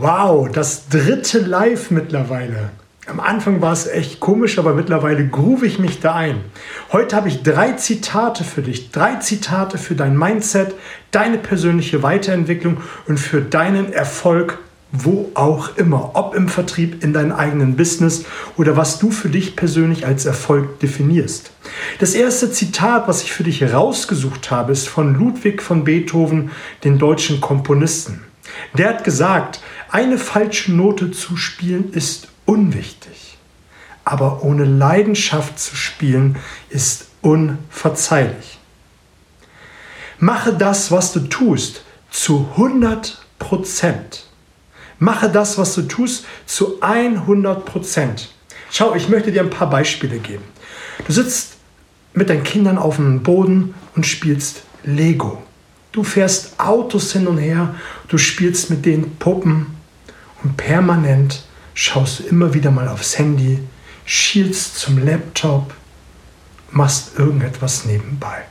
Wow, das dritte Live mittlerweile. Am Anfang war es echt komisch, aber mittlerweile groove ich mich da ein. Heute habe ich drei Zitate für dich. Drei Zitate für dein Mindset, deine persönliche Weiterentwicklung und für deinen Erfolg, wo auch immer. Ob im Vertrieb, in deinem eigenen Business oder was du für dich persönlich als Erfolg definierst. Das erste Zitat, was ich für dich herausgesucht habe, ist von Ludwig von Beethoven, den deutschen Komponisten. Der hat gesagt, eine falsche Note zu spielen ist unwichtig, aber ohne Leidenschaft zu spielen ist unverzeihlich. Mache das, was du tust, zu 100 Prozent. Mache das, was du tust, zu 100 Prozent. Schau, ich möchte dir ein paar Beispiele geben. Du sitzt mit deinen Kindern auf dem Boden und spielst Lego. Du fährst Autos hin und her, du spielst mit den Puppen und permanent schaust du immer wieder mal aufs Handy, schielst zum Laptop, machst irgendetwas nebenbei.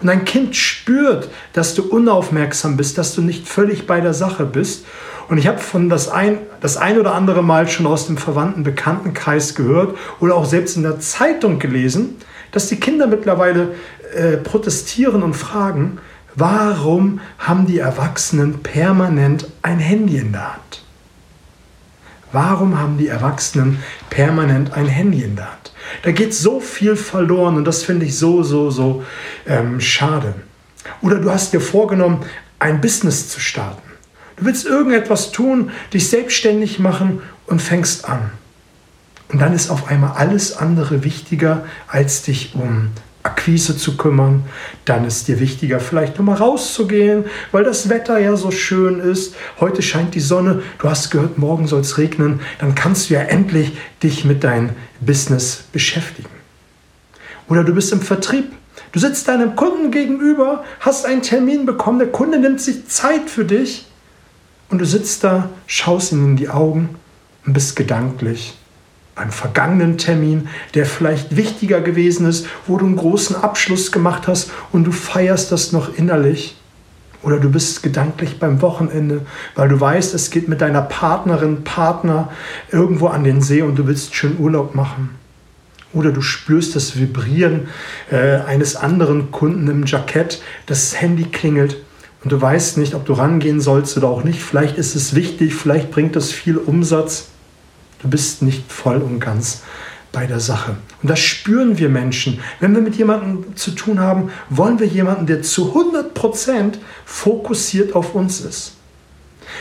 Und ein Kind spürt, dass du unaufmerksam bist, dass du nicht völlig bei der Sache bist. Und ich habe von das ein, das ein oder andere Mal schon aus dem verwandten Bekanntenkreis gehört oder auch selbst in der Zeitung gelesen, dass die Kinder mittlerweile äh, protestieren und fragen, warum haben die Erwachsenen permanent ein Handy in der Hand? Warum haben die Erwachsenen permanent ein Handy in der Hand? Da geht so viel verloren und das finde ich so, so, so ähm, schade. Oder du hast dir vorgenommen, ein Business zu starten. Du willst irgendetwas tun, dich selbstständig machen und fängst an. Und dann ist auf einmal alles andere wichtiger, als dich um Akquise zu kümmern. Dann ist dir wichtiger, vielleicht nochmal rauszugehen, weil das Wetter ja so schön ist. Heute scheint die Sonne. Du hast gehört, morgen soll es regnen. Dann kannst du ja endlich dich mit deinem Business beschäftigen. Oder du bist im Vertrieb. Du sitzt deinem Kunden gegenüber, hast einen Termin bekommen, der Kunde nimmt sich Zeit für dich und du sitzt da, schaust ihm in die Augen und bist gedanklich beim vergangenen Termin, der vielleicht wichtiger gewesen ist, wo du einen großen Abschluss gemacht hast und du feierst das noch innerlich. Oder du bist gedanklich beim Wochenende, weil du weißt, es geht mit deiner Partnerin, Partner irgendwo an den See und du willst schön Urlaub machen. Oder du spürst das Vibrieren äh, eines anderen Kunden im Jackett, das Handy klingelt und du weißt nicht, ob du rangehen sollst oder auch nicht. Vielleicht ist es wichtig, vielleicht bringt es viel Umsatz. Du bist nicht voll und ganz bei der Sache. Und das spüren wir Menschen. Wenn wir mit jemandem zu tun haben, wollen wir jemanden, der zu 100% fokussiert auf uns ist.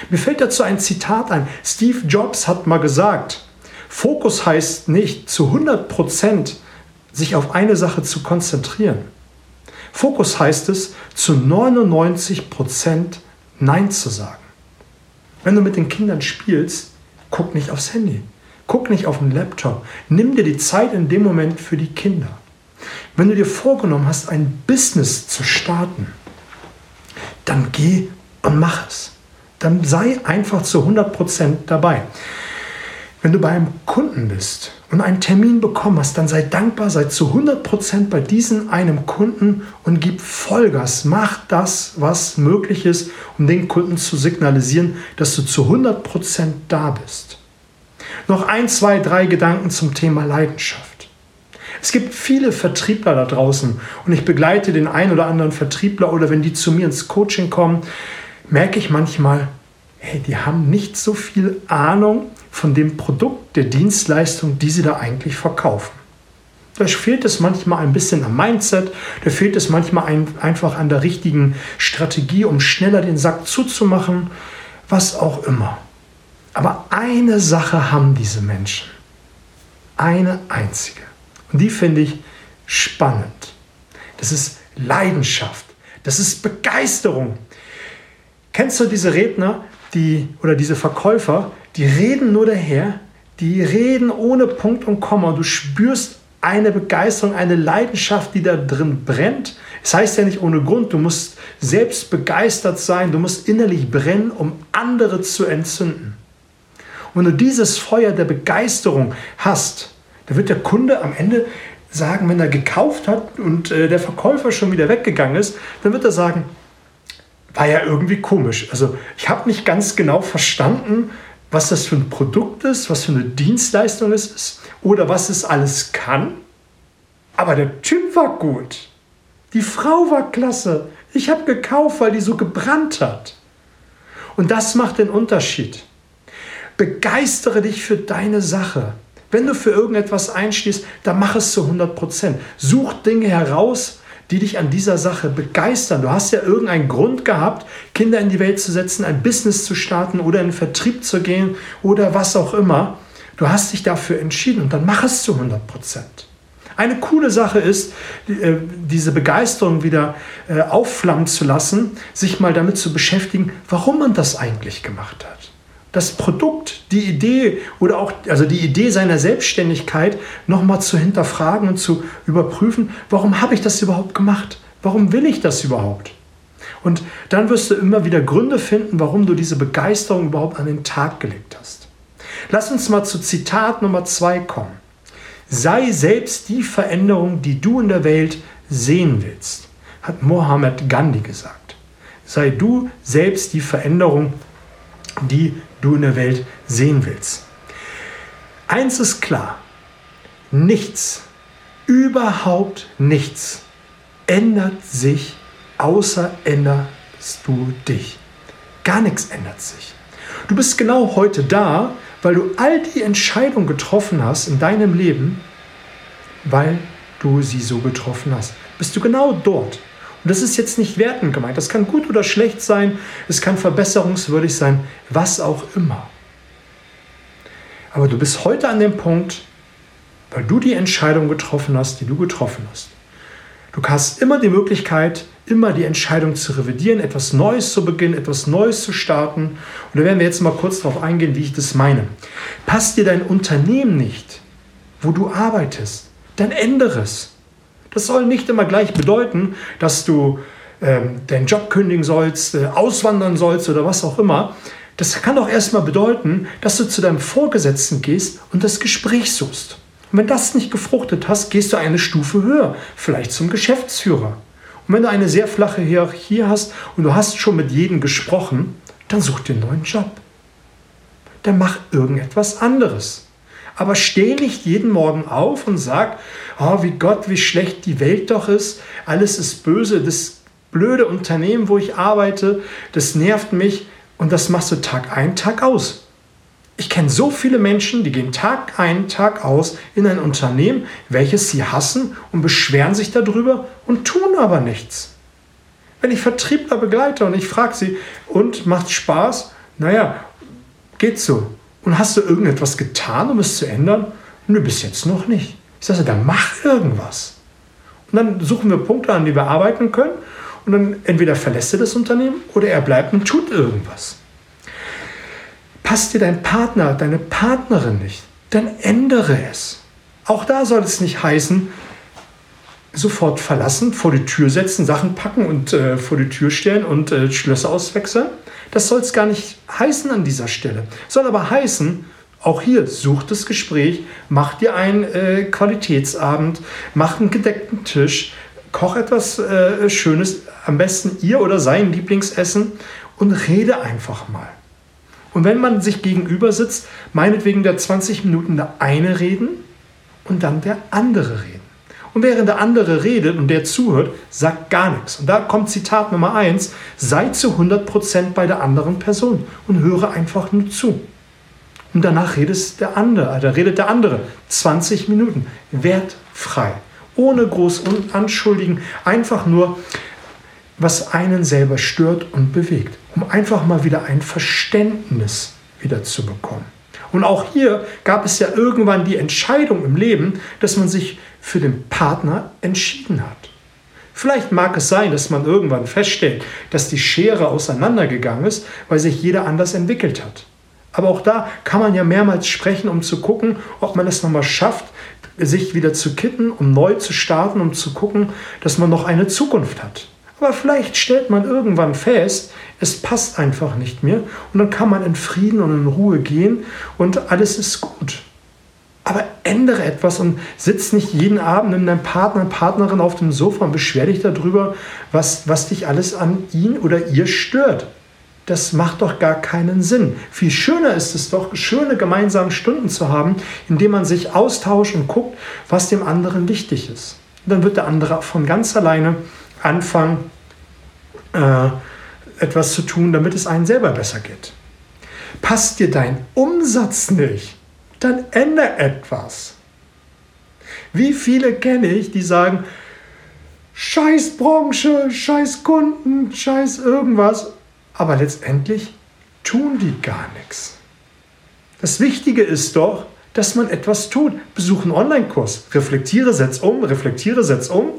Mir fällt dazu ein Zitat ein. Steve Jobs hat mal gesagt, Fokus heißt nicht zu 100% sich auf eine Sache zu konzentrieren. Fokus heißt es, zu 99% Nein zu sagen. Wenn du mit den Kindern spielst, Guck nicht aufs Handy. Guck nicht auf den Laptop. Nimm dir die Zeit in dem Moment für die Kinder. Wenn du dir vorgenommen hast, ein Business zu starten, dann geh und mach es. Dann sei einfach zu 100% dabei. Wenn du bei einem Kunden bist und einen Termin bekommen hast, dann sei dankbar, sei zu 100% bei diesem einem Kunden und gib Vollgas. Mach das, was möglich ist, um den Kunden zu signalisieren, dass du zu 100% da bist. Noch ein, zwei, drei Gedanken zum Thema Leidenschaft. Es gibt viele Vertriebler da draußen und ich begleite den einen oder anderen Vertriebler oder wenn die zu mir ins Coaching kommen, merke ich manchmal, hey, die haben nicht so viel Ahnung von dem Produkt, der Dienstleistung, die sie da eigentlich verkaufen. Da fehlt es manchmal ein bisschen am Mindset, da fehlt es manchmal ein, einfach an der richtigen Strategie, um schneller den Sack zuzumachen, was auch immer. Aber eine Sache haben diese Menschen. Eine einzige. Und die finde ich spannend. Das ist Leidenschaft. Das ist Begeisterung. Kennst du diese Redner, die oder diese Verkäufer, die reden nur daher, die reden ohne Punkt und Komma. Du spürst eine Begeisterung, eine Leidenschaft, die da drin brennt. Es das heißt ja nicht ohne Grund, du musst selbst begeistert sein, du musst innerlich brennen, um andere zu entzünden. Und wenn du dieses Feuer der Begeisterung hast, dann wird der Kunde am Ende sagen, wenn er gekauft hat und äh, der Verkäufer schon wieder weggegangen ist, dann wird er sagen, war ja irgendwie komisch. Also ich habe nicht ganz genau verstanden, was das für ein Produkt ist, was für eine Dienstleistung es ist oder was es alles kann. Aber der Typ war gut. Die Frau war klasse. Ich habe gekauft, weil die so gebrannt hat. Und das macht den Unterschied. Begeistere dich für deine Sache. Wenn du für irgendetwas einstehst, dann mach es zu 100 Prozent. Such Dinge heraus, die dich an dieser Sache begeistern. Du hast ja irgendeinen Grund gehabt, Kinder in die Welt zu setzen, ein Business zu starten oder in den Vertrieb zu gehen oder was auch immer. Du hast dich dafür entschieden und dann mach es zu 100 Prozent. Eine coole Sache ist, äh, diese Begeisterung wieder äh, aufflammen zu lassen, sich mal damit zu beschäftigen, warum man das eigentlich gemacht hat das Produkt, die Idee oder auch also die Idee seiner Selbstständigkeit nochmal zu hinterfragen und zu überprüfen, warum habe ich das überhaupt gemacht? Warum will ich das überhaupt? Und dann wirst du immer wieder Gründe finden, warum du diese Begeisterung überhaupt an den Tag gelegt hast. Lass uns mal zu Zitat Nummer zwei kommen. Sei selbst die Veränderung, die du in der Welt sehen willst, hat Mohammed Gandhi gesagt. Sei du selbst die Veränderung, die du in der Welt sehen willst. Eins ist klar, nichts, überhaupt nichts ändert sich, außer änderst du dich. Gar nichts ändert sich. Du bist genau heute da, weil du all die Entscheidungen getroffen hast in deinem Leben, weil du sie so getroffen hast. Bist du genau dort. Und das ist jetzt nicht wertend gemeint. Das kann gut oder schlecht sein, es kann verbesserungswürdig sein, was auch immer. Aber du bist heute an dem Punkt, weil du die Entscheidung getroffen hast, die du getroffen hast. Du hast immer die Möglichkeit, immer die Entscheidung zu revidieren, etwas Neues zu beginnen, etwas Neues zu starten. Und da werden wir jetzt mal kurz darauf eingehen, wie ich das meine. Passt dir dein Unternehmen nicht, wo du arbeitest, dann ändere es. Das soll nicht immer gleich bedeuten, dass du ähm, deinen Job kündigen sollst, äh, auswandern sollst oder was auch immer. Das kann doch erstmal bedeuten, dass du zu deinem Vorgesetzten gehst und das Gespräch suchst. Und wenn das nicht gefruchtet hast, gehst du eine Stufe höher, vielleicht zum Geschäftsführer. Und wenn du eine sehr flache Hierarchie hast und du hast schon mit jedem gesprochen, dann such dir einen neuen Job. Dann mach irgendetwas anderes. Aber steh nicht jeden Morgen auf und sag, oh, wie Gott, wie schlecht die Welt doch ist, alles ist böse, das blöde Unternehmen, wo ich arbeite, das nervt mich und das machst du Tag ein, Tag aus. Ich kenne so viele Menschen, die gehen Tag ein, Tag aus in ein Unternehmen, welches sie hassen und beschweren sich darüber und tun aber nichts. Wenn ich Vertriebler begleite und ich frage sie, und macht Spaß? Naja, geht so. Und hast du irgendetwas getan, um es zu ändern? Nö, bis jetzt noch nicht. Ich sage, dann mach irgendwas. Und dann suchen wir Punkte, an die wir arbeiten können. Und dann entweder verlässt er das Unternehmen oder er bleibt und tut irgendwas. Passt dir dein Partner, deine Partnerin nicht, dann ändere es. Auch da soll es nicht heißen, sofort verlassen, vor die Tür setzen, Sachen packen und äh, vor die Tür stellen und äh, Schlösser auswechseln. Das soll es gar nicht heißen an dieser Stelle. Soll aber heißen, auch hier, such das Gespräch, mach dir einen äh, Qualitätsabend, mach einen gedeckten Tisch, koch etwas äh, Schönes, am besten ihr oder sein Lieblingsessen und rede einfach mal. Und wenn man sich gegenüber sitzt, meinetwegen der 20 Minuten der eine reden und dann der andere reden. Und während der andere redet und der zuhört, sagt gar nichts. Und da kommt Zitat Nummer eins: sei zu 100% bei der anderen Person und höre einfach nur zu. Und danach redet der andere, da redet der andere 20 Minuten, wertfrei, ohne groß anschuldigen, einfach nur, was einen selber stört und bewegt, um einfach mal wieder ein Verständnis wieder zu bekommen. Und auch hier gab es ja irgendwann die Entscheidung im Leben, dass man sich für den Partner entschieden hat. Vielleicht mag es sein, dass man irgendwann feststellt, dass die Schere auseinandergegangen ist, weil sich jeder anders entwickelt hat. Aber auch da kann man ja mehrmals sprechen, um zu gucken, ob man es nochmal schafft, sich wieder zu kitten, um neu zu starten, um zu gucken, dass man noch eine Zukunft hat. Aber vielleicht stellt man irgendwann fest, es passt einfach nicht mehr und dann kann man in Frieden und in Ruhe gehen und alles ist gut. Aber ändere etwas und sitz nicht jeden Abend mit deinem Partner, Partnerin auf dem Sofa und beschwer dich darüber, was, was dich alles an ihn oder ihr stört. Das macht doch gar keinen Sinn. Viel schöner ist es doch, schöne gemeinsame Stunden zu haben, indem man sich austauscht und guckt, was dem anderen wichtig ist. Und dann wird der andere von ganz alleine anfangen, äh, etwas zu tun, damit es einem selber besser geht. Passt dir dein Umsatz nicht, dann ändere etwas. Wie viele kenne ich, die sagen, scheiß Branche, scheiß Kunden, scheiß irgendwas, aber letztendlich tun die gar nichts. Das Wichtige ist doch, dass man etwas tut. Besuch einen Online-Kurs, reflektiere, setz um, reflektiere, setz um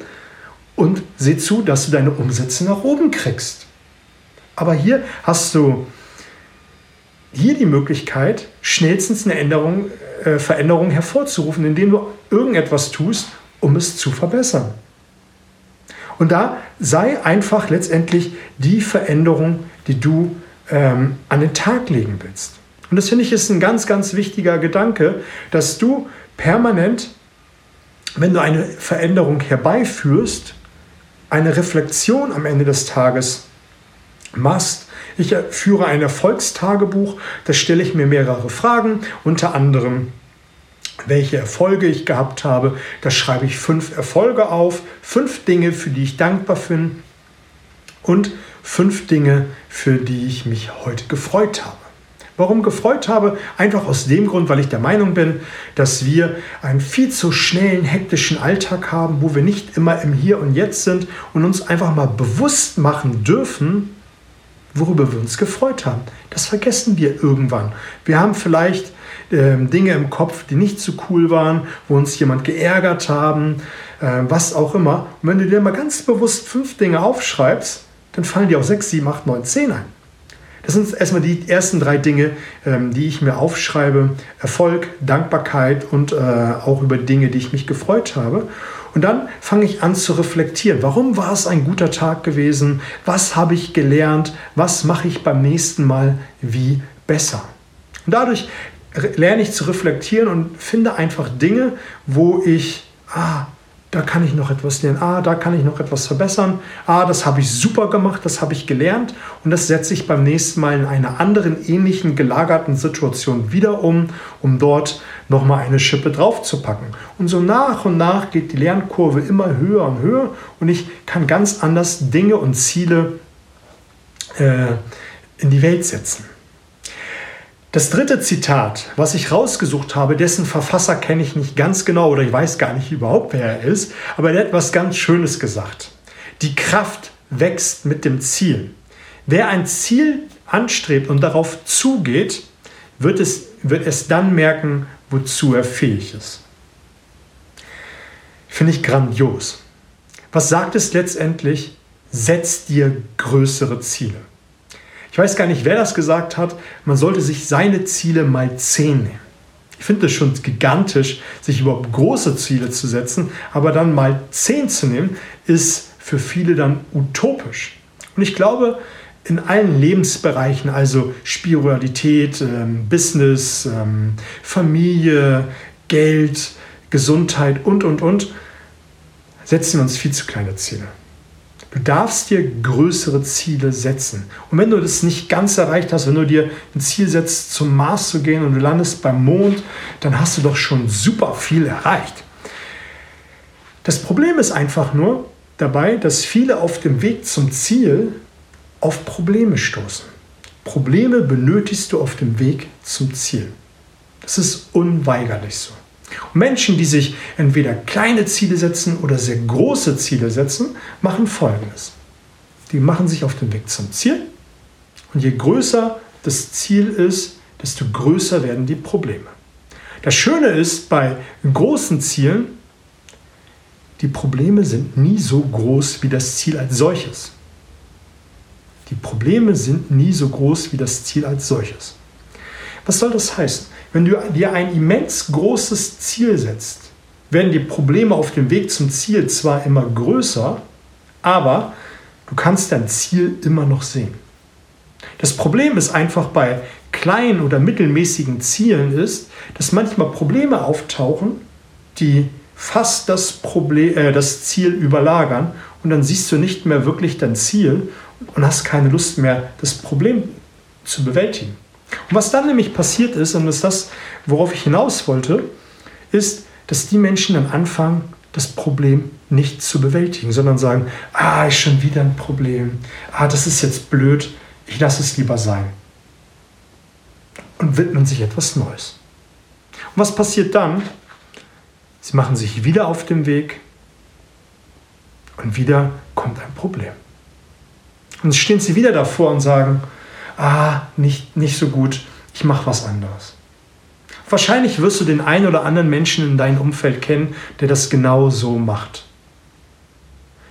und seh zu, dass du deine Umsätze nach oben kriegst. Aber hier hast du hier die Möglichkeit, schnellstens eine Änderung, äh, Veränderung hervorzurufen, indem du irgendetwas tust, um es zu verbessern. Und da sei einfach letztendlich die Veränderung, die du ähm, an den Tag legen willst. Und das finde ich ist ein ganz, ganz wichtiger Gedanke, dass du permanent, wenn du eine Veränderung herbeiführst, eine Reflexion am Ende des Tages machst. Ich führe ein Erfolgstagebuch, da stelle ich mir mehrere Fragen, unter anderem, welche Erfolge ich gehabt habe. Da schreibe ich fünf Erfolge auf, fünf Dinge, für die ich dankbar bin und fünf Dinge, für die ich mich heute gefreut habe. Warum gefreut habe? Einfach aus dem Grund, weil ich der Meinung bin, dass wir einen viel zu schnellen, hektischen Alltag haben, wo wir nicht immer im Hier und Jetzt sind und uns einfach mal bewusst machen dürfen, worüber wir uns gefreut haben. Das vergessen wir irgendwann. Wir haben vielleicht äh, Dinge im Kopf, die nicht so cool waren, wo uns jemand geärgert haben, äh, was auch immer. Und wenn du dir mal ganz bewusst fünf Dinge aufschreibst, dann fallen dir auch sechs, sieben, acht, neun, zehn ein. Das sind erstmal die ersten drei Dinge, ähm, die ich mir aufschreibe. Erfolg, Dankbarkeit und äh, auch über Dinge, die ich mich gefreut habe. Und dann fange ich an zu reflektieren. Warum war es ein guter Tag gewesen? Was habe ich gelernt? Was mache ich beim nächsten Mal wie besser? Und dadurch lerne ich zu reflektieren und finde einfach Dinge, wo ich, ah, da kann ich noch etwas lernen, ah, da kann ich noch etwas verbessern, ah, das habe ich super gemacht, das habe ich gelernt und das setze ich beim nächsten Mal in einer anderen ähnlichen gelagerten Situation wieder um, um dort nochmal eine Schippe draufzupacken. Und so nach und nach geht die Lernkurve immer höher und höher und ich kann ganz anders Dinge und Ziele äh, in die Welt setzen. Das dritte Zitat, was ich rausgesucht habe, dessen Verfasser kenne ich nicht ganz genau oder ich weiß gar nicht überhaupt, wer er ist, aber er hat was ganz Schönes gesagt. Die Kraft wächst mit dem Ziel. Wer ein Ziel anstrebt und darauf zugeht, wird es, wird es dann merken, wozu er fähig ist. Finde ich grandios. Was sagt es letztendlich? Setz dir größere Ziele. Ich weiß gar nicht, wer das gesagt hat. Man sollte sich seine Ziele mal 10 nehmen. Ich finde es schon gigantisch, sich überhaupt große Ziele zu setzen, aber dann mal 10 zu nehmen, ist für viele dann utopisch. Und ich glaube, in allen Lebensbereichen, also Spiritualität, ähm, Business, ähm, Familie, Geld, Gesundheit und, und, und, setzen wir uns viel zu kleine Ziele. Du darfst dir größere Ziele setzen. Und wenn du das nicht ganz erreicht hast, wenn du dir ein Ziel setzt, zum Mars zu gehen und du landest beim Mond, dann hast du doch schon super viel erreicht. Das Problem ist einfach nur dabei, dass viele auf dem Weg zum Ziel auf Probleme stoßen. Probleme benötigst du auf dem Weg zum Ziel. Das ist unweigerlich so. Menschen, die sich entweder kleine Ziele setzen oder sehr große Ziele setzen, machen Folgendes. Die machen sich auf den Weg zum Ziel und je größer das Ziel ist, desto größer werden die Probleme. Das Schöne ist bei großen Zielen, die Probleme sind nie so groß wie das Ziel als solches. Die Probleme sind nie so groß wie das Ziel als solches. Was soll das heißen? Wenn du dir ein immens großes Ziel setzt, werden die Probleme auf dem Weg zum Ziel zwar immer größer, aber du kannst dein Ziel immer noch sehen. Das Problem ist einfach bei kleinen oder mittelmäßigen Zielen ist, dass manchmal Probleme auftauchen, die fast das, Problem, äh, das Ziel überlagern und dann siehst du nicht mehr wirklich dein Ziel und hast keine Lust mehr, das Problem zu bewältigen. Und was dann nämlich passiert ist, und das ist das, worauf ich hinaus wollte, ist, dass die Menschen dann anfangen, das Problem nicht zu bewältigen, sondern sagen, ah, ist schon wieder ein Problem, ah, das ist jetzt blöd, ich lasse es lieber sein. Und widmen sich etwas Neues. Und was passiert dann? Sie machen sich wieder auf den Weg und wieder kommt ein Problem. Und stehen sie wieder davor und sagen, ah, nicht, nicht so gut, ich mache was anderes. Wahrscheinlich wirst du den einen oder anderen Menschen in deinem Umfeld kennen, der das genau so macht.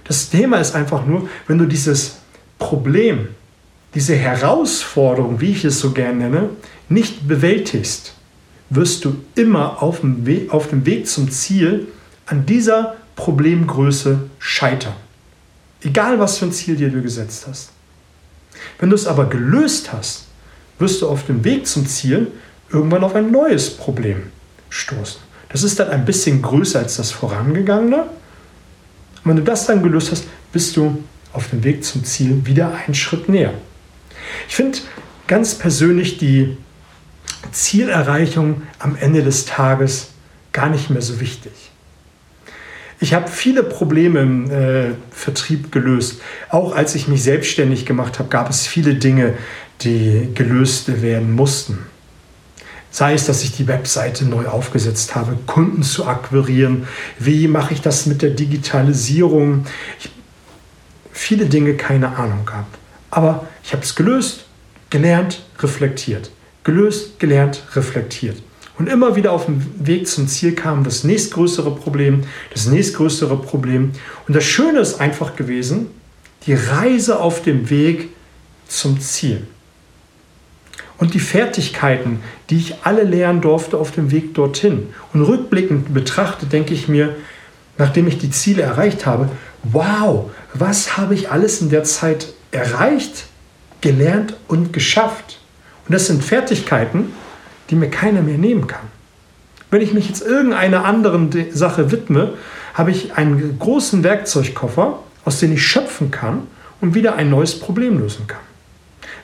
Das Thema ist einfach nur, wenn du dieses Problem, diese Herausforderung, wie ich es so gerne nenne, nicht bewältigst, wirst du immer auf dem Weg, auf dem Weg zum Ziel an dieser Problemgröße scheitern. Egal, was für ein Ziel dir du gesetzt hast. Wenn du es aber gelöst hast, wirst du auf dem Weg zum Ziel irgendwann auf ein neues Problem stoßen. Das ist dann ein bisschen größer als das vorangegangene. Und wenn du das dann gelöst hast, bist du auf dem Weg zum Ziel wieder einen Schritt näher. Ich finde ganz persönlich die Zielerreichung am Ende des Tages gar nicht mehr so wichtig. Ich habe viele Probleme im äh, Vertrieb gelöst. Auch als ich mich selbstständig gemacht habe, gab es viele Dinge, die gelöst werden mussten. Sei es, dass ich die Webseite neu aufgesetzt habe, Kunden zu akquirieren. Wie mache ich das mit der Digitalisierung? Ich, viele Dinge keine Ahnung gehabt. Aber ich habe es gelöst, gelernt, reflektiert. Gelöst, gelernt, reflektiert. Und immer wieder auf dem Weg zum Ziel kam das nächstgrößere Problem, das nächstgrößere Problem. Und das Schöne ist einfach gewesen, die Reise auf dem Weg zum Ziel. Und die Fertigkeiten, die ich alle lernen durfte auf dem Weg dorthin. Und rückblickend betrachtet, denke ich mir, nachdem ich die Ziele erreicht habe, wow, was habe ich alles in der Zeit erreicht, gelernt und geschafft? Und das sind Fertigkeiten, die mir keiner mehr nehmen kann. Wenn ich mich jetzt irgendeiner anderen Sache widme, habe ich einen großen Werkzeugkoffer, aus dem ich schöpfen kann und wieder ein neues Problem lösen kann.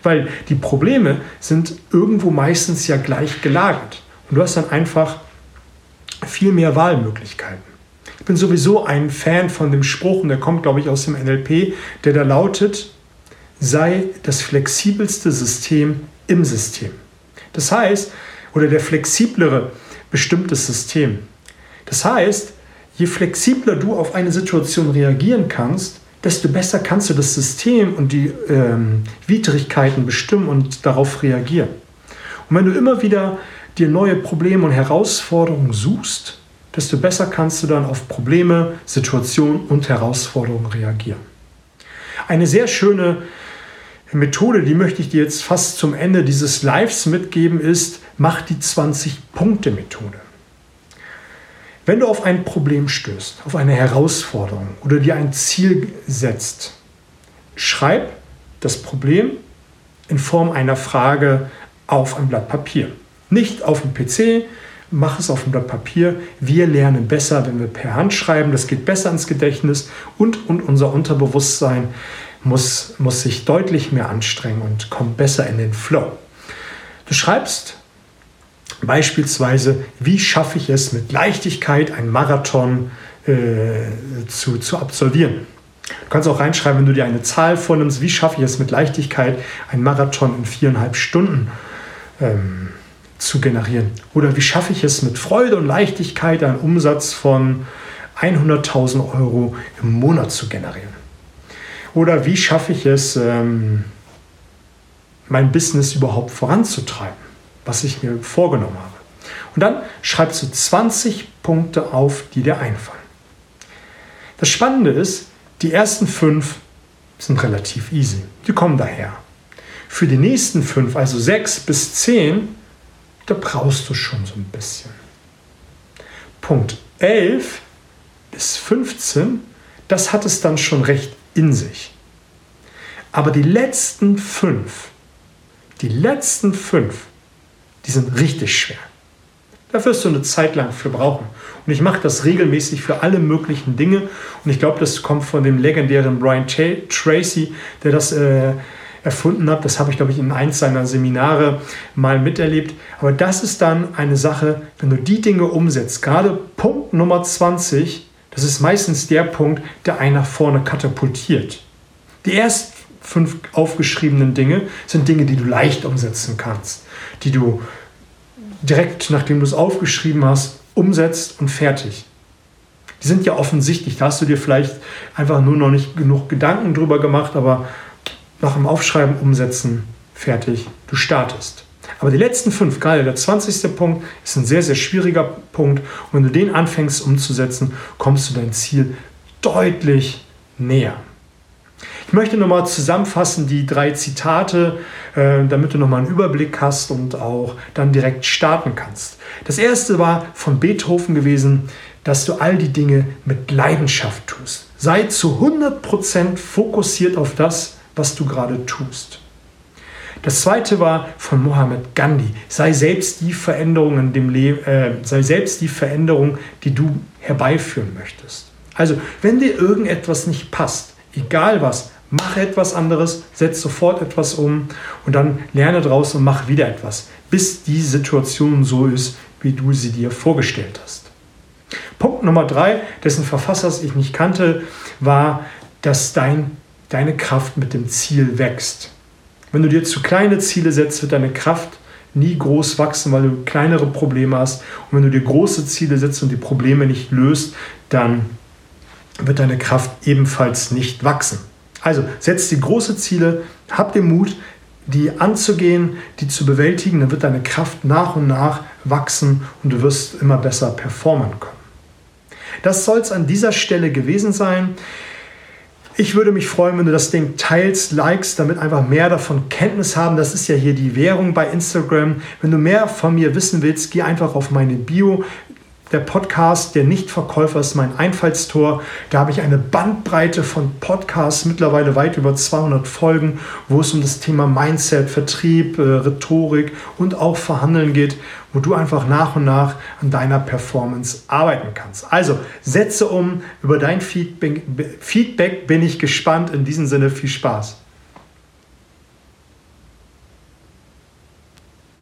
Weil die Probleme sind irgendwo meistens ja gleich gelagert. Und du hast dann einfach viel mehr Wahlmöglichkeiten. Ich bin sowieso ein Fan von dem Spruch, und der kommt, glaube ich, aus dem NLP, der da lautet, sei das flexibelste System im System. Das heißt, oder der flexiblere bestimmtes System. Das heißt, je flexibler du auf eine Situation reagieren kannst, desto besser kannst du das System und die ähm, Widrigkeiten bestimmen und darauf reagieren. Und wenn du immer wieder dir neue Probleme und Herausforderungen suchst, desto besser kannst du dann auf Probleme, Situationen und Herausforderungen reagieren. Eine sehr schöne Methode, die möchte ich dir jetzt fast zum Ende dieses Lives mitgeben, ist, mach die 20-Punkte-Methode. Wenn du auf ein Problem stößt, auf eine Herausforderung oder dir ein Ziel setzt, schreib das Problem in Form einer Frage auf ein Blatt Papier. Nicht auf dem PC, mach es auf dem Blatt Papier. Wir lernen besser, wenn wir per Hand schreiben. Das geht besser ins Gedächtnis und, und unser Unterbewusstsein muss, muss sich deutlich mehr anstrengen und kommt besser in den Flow. Du schreibst beispielsweise, wie schaffe ich es mit Leichtigkeit, einen Marathon äh, zu, zu absolvieren. Du kannst auch reinschreiben, wenn du dir eine Zahl vornimmst, wie schaffe ich es mit Leichtigkeit, einen Marathon in viereinhalb Stunden ähm, zu generieren. Oder wie schaffe ich es mit Freude und Leichtigkeit, einen Umsatz von 100.000 Euro im Monat zu generieren. Oder wie schaffe ich es, ähm, mein Business überhaupt voranzutreiben, was ich mir vorgenommen habe. Und dann schreibst du 20 Punkte auf, die dir einfallen. Das Spannende ist, die ersten fünf sind relativ easy. Die kommen daher. Für die nächsten fünf, also sechs bis zehn, da brauchst du schon so ein bisschen. Punkt 11 bis 15, das hat es dann schon recht in sich. Aber die letzten fünf, die letzten fünf, die sind richtig schwer. Da wirst du eine Zeit lang für brauchen. Und ich mache das regelmäßig für alle möglichen Dinge. Und ich glaube, das kommt von dem legendären Brian Tracy, der das äh, erfunden hat. Das habe ich, glaube ich, in eins seiner Seminare mal miterlebt. Aber das ist dann eine Sache, wenn du die Dinge umsetzt, gerade Punkt Nummer 20, das ist meistens der Punkt, der einen nach vorne katapultiert. Die ersten fünf aufgeschriebenen Dinge sind Dinge, die du leicht umsetzen kannst, die du direkt, nachdem du es aufgeschrieben hast, umsetzt und fertig. Die sind ja offensichtlich. Da hast du dir vielleicht einfach nur noch nicht genug Gedanken drüber gemacht, aber nach dem Aufschreiben, Umsetzen, fertig, du startest. Aber die letzten fünf, gerade der 20. Punkt, ist ein sehr, sehr schwieriger Punkt. Und wenn du den anfängst umzusetzen, kommst du dein Ziel deutlich näher. Ich möchte nochmal zusammenfassen die drei Zitate, äh, damit du nochmal einen Überblick hast und auch dann direkt starten kannst. Das erste war von Beethoven gewesen, dass du all die Dinge mit Leidenschaft tust. Sei zu 100% fokussiert auf das, was du gerade tust. Das zweite war von Mohammed Gandhi. Sei selbst die Veränderung in dem Leben, äh, sei selbst die Veränderung, die du herbeiführen möchtest. Also, wenn dir irgendetwas nicht passt, egal was, Mach etwas anderes, setz sofort etwas um und dann lerne draus und mach wieder etwas, bis die Situation so ist, wie du sie dir vorgestellt hast. Punkt Nummer drei, dessen Verfassers ich nicht kannte, war, dass dein, deine Kraft mit dem Ziel wächst. Wenn du dir zu kleine Ziele setzt, wird deine Kraft nie groß wachsen, weil du kleinere Probleme hast. Und wenn du dir große Ziele setzt und die Probleme nicht löst, dann wird deine Kraft ebenfalls nicht wachsen. Also setz dir große Ziele, hab den Mut, die anzugehen, die zu bewältigen, dann wird deine Kraft nach und nach wachsen und du wirst immer besser performen können. Das soll es an dieser Stelle gewesen sein. Ich würde mich freuen, wenn du das Ding teilst, likest, damit einfach mehr davon Kenntnis haben. Das ist ja hier die Währung bei Instagram. Wenn du mehr von mir wissen willst, geh einfach auf meine Bio. Der Podcast Der Nichtverkäufer ist mein Einfallstor. Da habe ich eine Bandbreite von Podcasts, mittlerweile weit über 200 Folgen, wo es um das Thema Mindset, Vertrieb, äh, Rhetorik und auch Verhandeln geht, wo du einfach nach und nach an deiner Performance arbeiten kannst. Also setze um. Über dein Feedback, Feedback bin ich gespannt. In diesem Sinne viel Spaß.